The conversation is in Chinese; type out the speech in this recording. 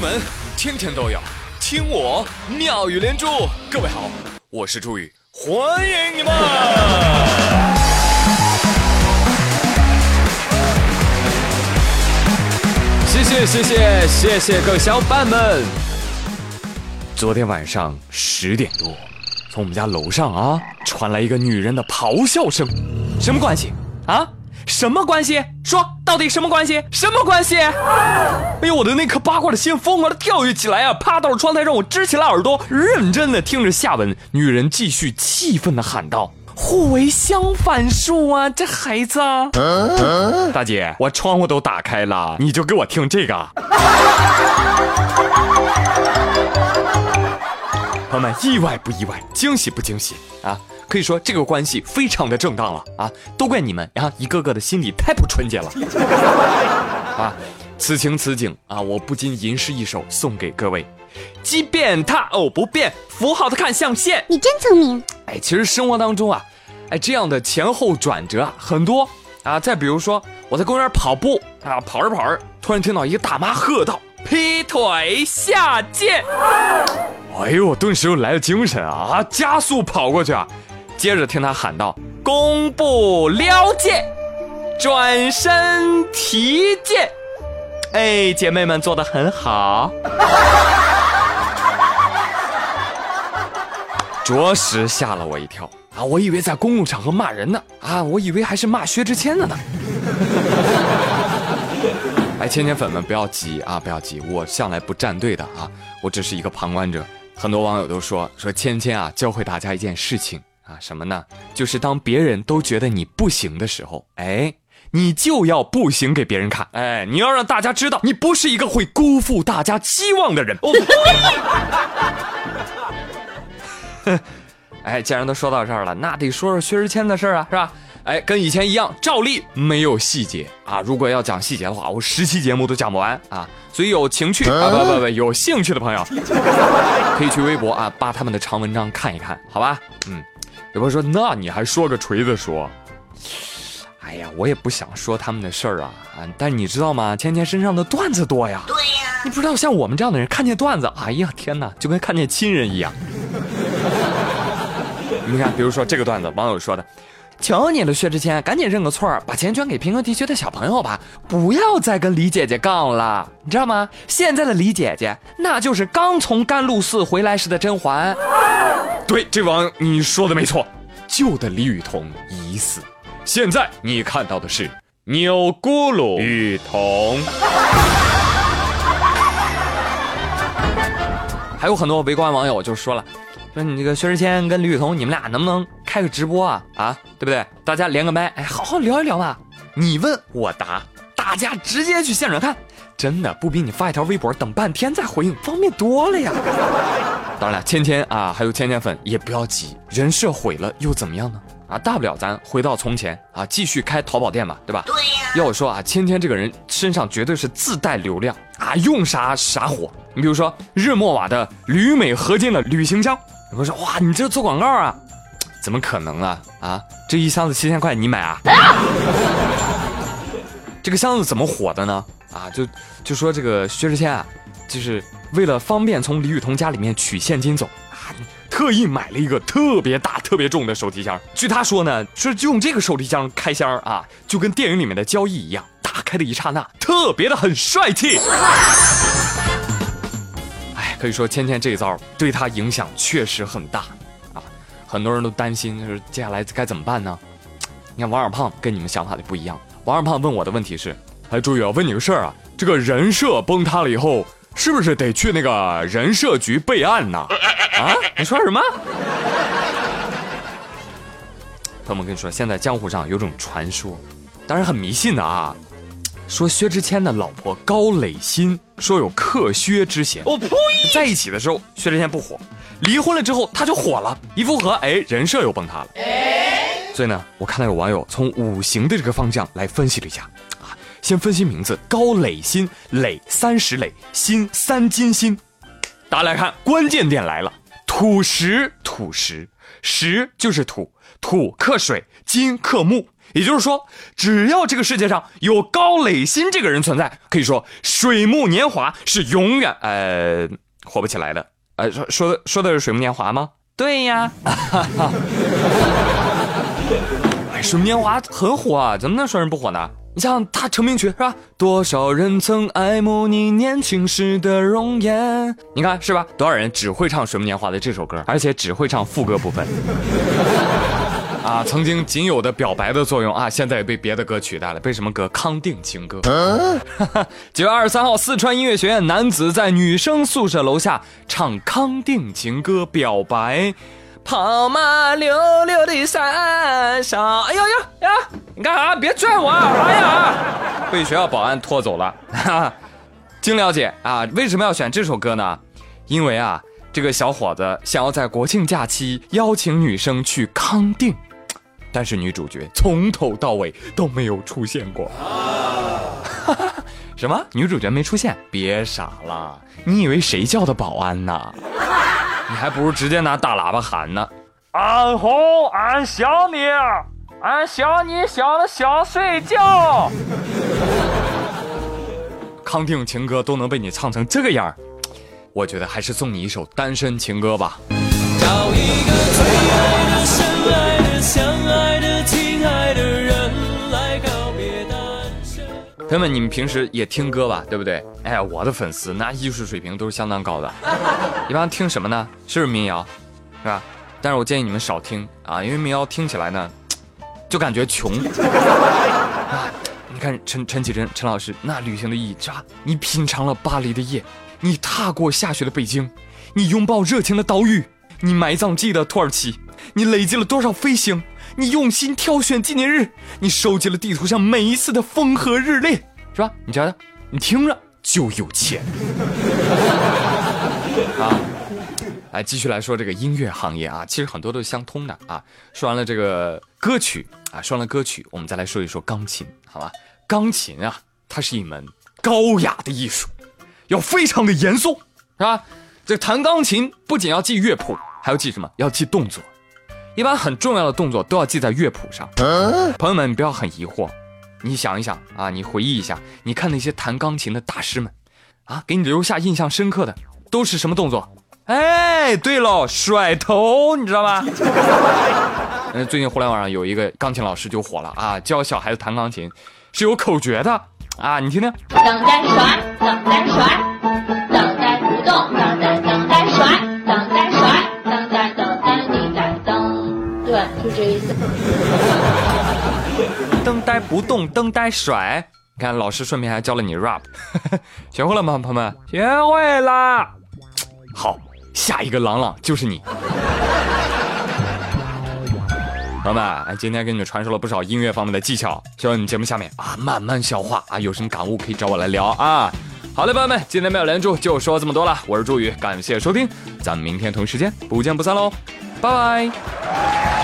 门天天都有听我妙语连珠。各位好，我是朱宇，欢迎你们！谢谢谢谢谢谢各位小伙伴们。昨天晚上十点多，从我们家楼上啊传来一个女人的咆哮声，什么关系啊？什么关系？说到底什么关系？什么关系？哎呦，我的那颗八卦的心疯狂的跳跃起来啊！趴到了窗台上，我支起了耳朵，认真的听着下文。女人继续气愤的喊道：“互为相反数啊，这孩子！”大姐，我窗户都打开了，你就给我听这个。朋友们，意外不意外？惊喜不惊喜？啊？可以说这个关系非常的正当了啊！都怪你们啊，一个个的心里太不纯洁了 啊！此情此景啊，我不禁吟诗一首送给各位：即便它偶不变，符号的看象限。你真聪明！哎，其实生活当中啊，哎这样的前后转折啊很多啊。再比如说，我在公园跑步啊，跑着跑着，突然听到一个大妈喝道：“劈腿下贱！” 哎呦，我顿时又来了精神啊，加速跑过去啊。接着听他喊道：“弓步撩剑，转身提剑。”哎，姐妹们做的很好，着实吓了我一跳啊！我以为在公共场合骂人呢啊！我以为还是骂薛之谦的呢。哎，芊芊粉们不要急啊，不要急，我向来不站队的啊，我只是一个旁观者。很多网友都说说芊芊啊，教会大家一件事情。啊，什么呢？就是当别人都觉得你不行的时候，哎，你就要不行给别人看，哎，你要让大家知道你不是一个会辜负大家期望的人。哦 哎，既然都说到这儿了，那得说说薛之谦的事儿啊，是吧？哎，跟以前一样，照例没有细节啊。如果要讲细节的话，我十期节目都讲不完啊。所以有情趣啊，不不不，有兴趣的朋友可以去微博啊，扒他们的长文章看一看，好吧？嗯。有朋友说：“那你还说个锤子说？哎呀，我也不想说他们的事儿啊啊！但你知道吗？芊芊身上的段子多呀。对呀，你不知道像我们这样的人看见段子，哎呀天哪，就跟看见亲人一样。你看，比如说这个段子，网友说的：求你了，薛之谦，赶紧认个错，把钱捐给贫困地区的小朋友吧，不要再跟李姐姐杠了。你知道吗？现在的李姐姐，那就是刚从甘露寺回来时的甄嬛。”对，这王你说的没错，旧的李雨桐已死，现在你看到的是钮咕噜雨桐。还有很多围观网友就说了，说你这个薛之谦跟李雨桐，你们俩能不能开个直播啊？啊，对不对？大家连个麦，哎，好好聊一聊吧。你问我答，大家直接去现场看。真的不比你发一条微博等半天再回应方便多了呀！当然了，芊芊啊，还有芊芊粉也不要急，人设毁了又怎么样呢？啊，大不了咱回到从前啊，继续开淘宝店嘛，对吧？对呀。要我说啊，芊芊这个人身上绝对是自带流量啊，用啥啥火。你比如说日莫瓦的铝镁合金的旅行箱，有人说哇，你这做广告啊？怎么可能啊？啊，这一箱子七千块你买啊？这个箱子怎么火的呢？啊，就就说这个薛之谦啊，就是为了方便从李雨桐家里面取现金走啊，特意买了一个特别大、特别重的手提箱。据他说呢，说就用这个手提箱开箱啊，就跟电影里面的交易一样，打开的一刹那，特别的很帅气。可以说芊芊这一招对他影响确实很大啊，很多人都担心，就是接下来该怎么办呢？你看王二胖跟你们想法就不一样，王二胖问我的问题是。哎，注意啊！问你个事儿啊，这个人设崩塌了以后，是不是得去那个人社局备案呢？啊？你说什么？朋友们跟你说，现在江湖上有种传说，当然很迷信的啊，说薛之谦的老婆高磊鑫说有克薛之嫌。我呸！在一起的时候薛之谦不火，离婚了之后他就火了，一复合，哎，人设又崩塌了。所以呢，我看到有网友从五行的这个方向来分析了一下。先分析名字，高磊鑫，磊三十磊，鑫三金鑫。大家来看，关键点来了，土石土石，石就是土，土克水，金克木，也就是说，只要这个世界上有高磊鑫这个人存在，可以说水木年华是永远呃火不起来的。呃，说说的说的是水木年华吗？对呀，哎，水木年华很火啊，怎么能说人不火呢？你像他成名曲是吧？多少人曾爱慕你年轻时的容颜？你看是吧？多少人只会唱《水木年华》的这首歌，而且只会唱副歌部分。啊，曾经仅有的表白的作用啊，现在也被别的歌取代了。被什么歌？康定情歌。九月二十三号，四川音乐学院男子在女生宿舍楼下唱康定情歌表白。跑马溜溜的山上，哎呦呦呀！你干啥？别拽我！哎呀，被学校保安拖走了。哈 经了解啊，为什么要选这首歌呢？因为啊，这个小伙子想要在国庆假期邀请女生去康定，但是女主角从头到尾都没有出现过。什么？女主角没出现？别傻了，你以为谁叫的保安呢？你还不如直接拿大喇叭喊呢！俺红，俺想你，俺想你想的想睡觉。康定情歌都能被你唱成这个样，我觉得还是送你一首单身情歌吧。找一个最爱的、深爱的、朋友们，你们平时也听歌吧，对不对？哎呀，我的粉丝那艺术水平都是相当高的。一般听什么呢？是不是民谣，是吧？但是我建议你们少听啊，因为民谣听起来呢，就感觉穷。啊，你看陈陈绮贞陈老师那旅行的意义，是吧？你品尝了巴黎的夜，你踏过下雪的北京，你拥抱热情的岛屿，你埋葬记忆的土耳其，你累积了多少飞行？你用心挑选纪念日，你收集了地图上每一次的风和日丽，是吧？你瞧瞧，你听着就有钱。啊，来继续来说这个音乐行业啊，其实很多都是相通的啊。说完了这个歌曲啊，说完了歌曲，我们再来说一说钢琴，好吧？钢琴啊，它是一门高雅的艺术，要非常的严肃，是吧？这弹钢琴不仅要记乐谱，还要记什么？要记动作。一般很重要的动作都要记在乐谱上。朋友们，你不要很疑惑，你想一想啊，你回忆一下，你看那些弹钢琴的大师们，啊，给你留下印象深刻的。都是什么动作？哎，对喽，甩头，你知道吗？嗯，最近互联网上有一个钢琴老师就火了啊，教小孩子弹钢琴是有口诀的啊，你听听。等待甩，等待甩，等待不动，等对，就这意思。灯呆不动，灯呆甩。你看，老师顺便还教了你 rap，学会了吗，朋友们？学会了。好，下一个朗朗就是你，朋友们，今天给你们传授了不少音乐方面的技巧，希望你们节目下面啊慢慢消化啊，有什么感悟可以找我来聊啊。好嘞，朋友们，今天没有连住就说这么多了，我是朱宇，感谢收听，咱们明天同一时间不见不散喽，拜拜。